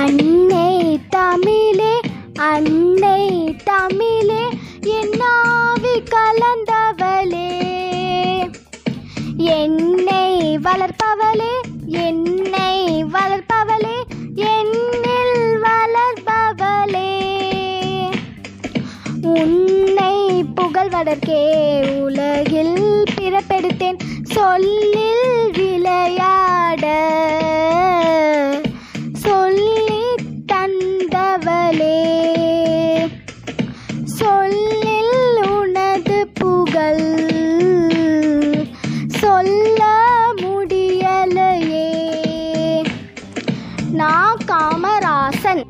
அன்னை தமிழே அன்னை தமிழே என்னாவி கலந்தவளே? என்னை வளர்ப்பவளே என்னை வளர்ப்பவளே என்னில் வளர்ப்பவளே உன்னை புகழ்வதற்கே உலகில் பிறப்பெடுத்தேன். சொல் சொல்ல முடியலையே. நான் காமராசன்.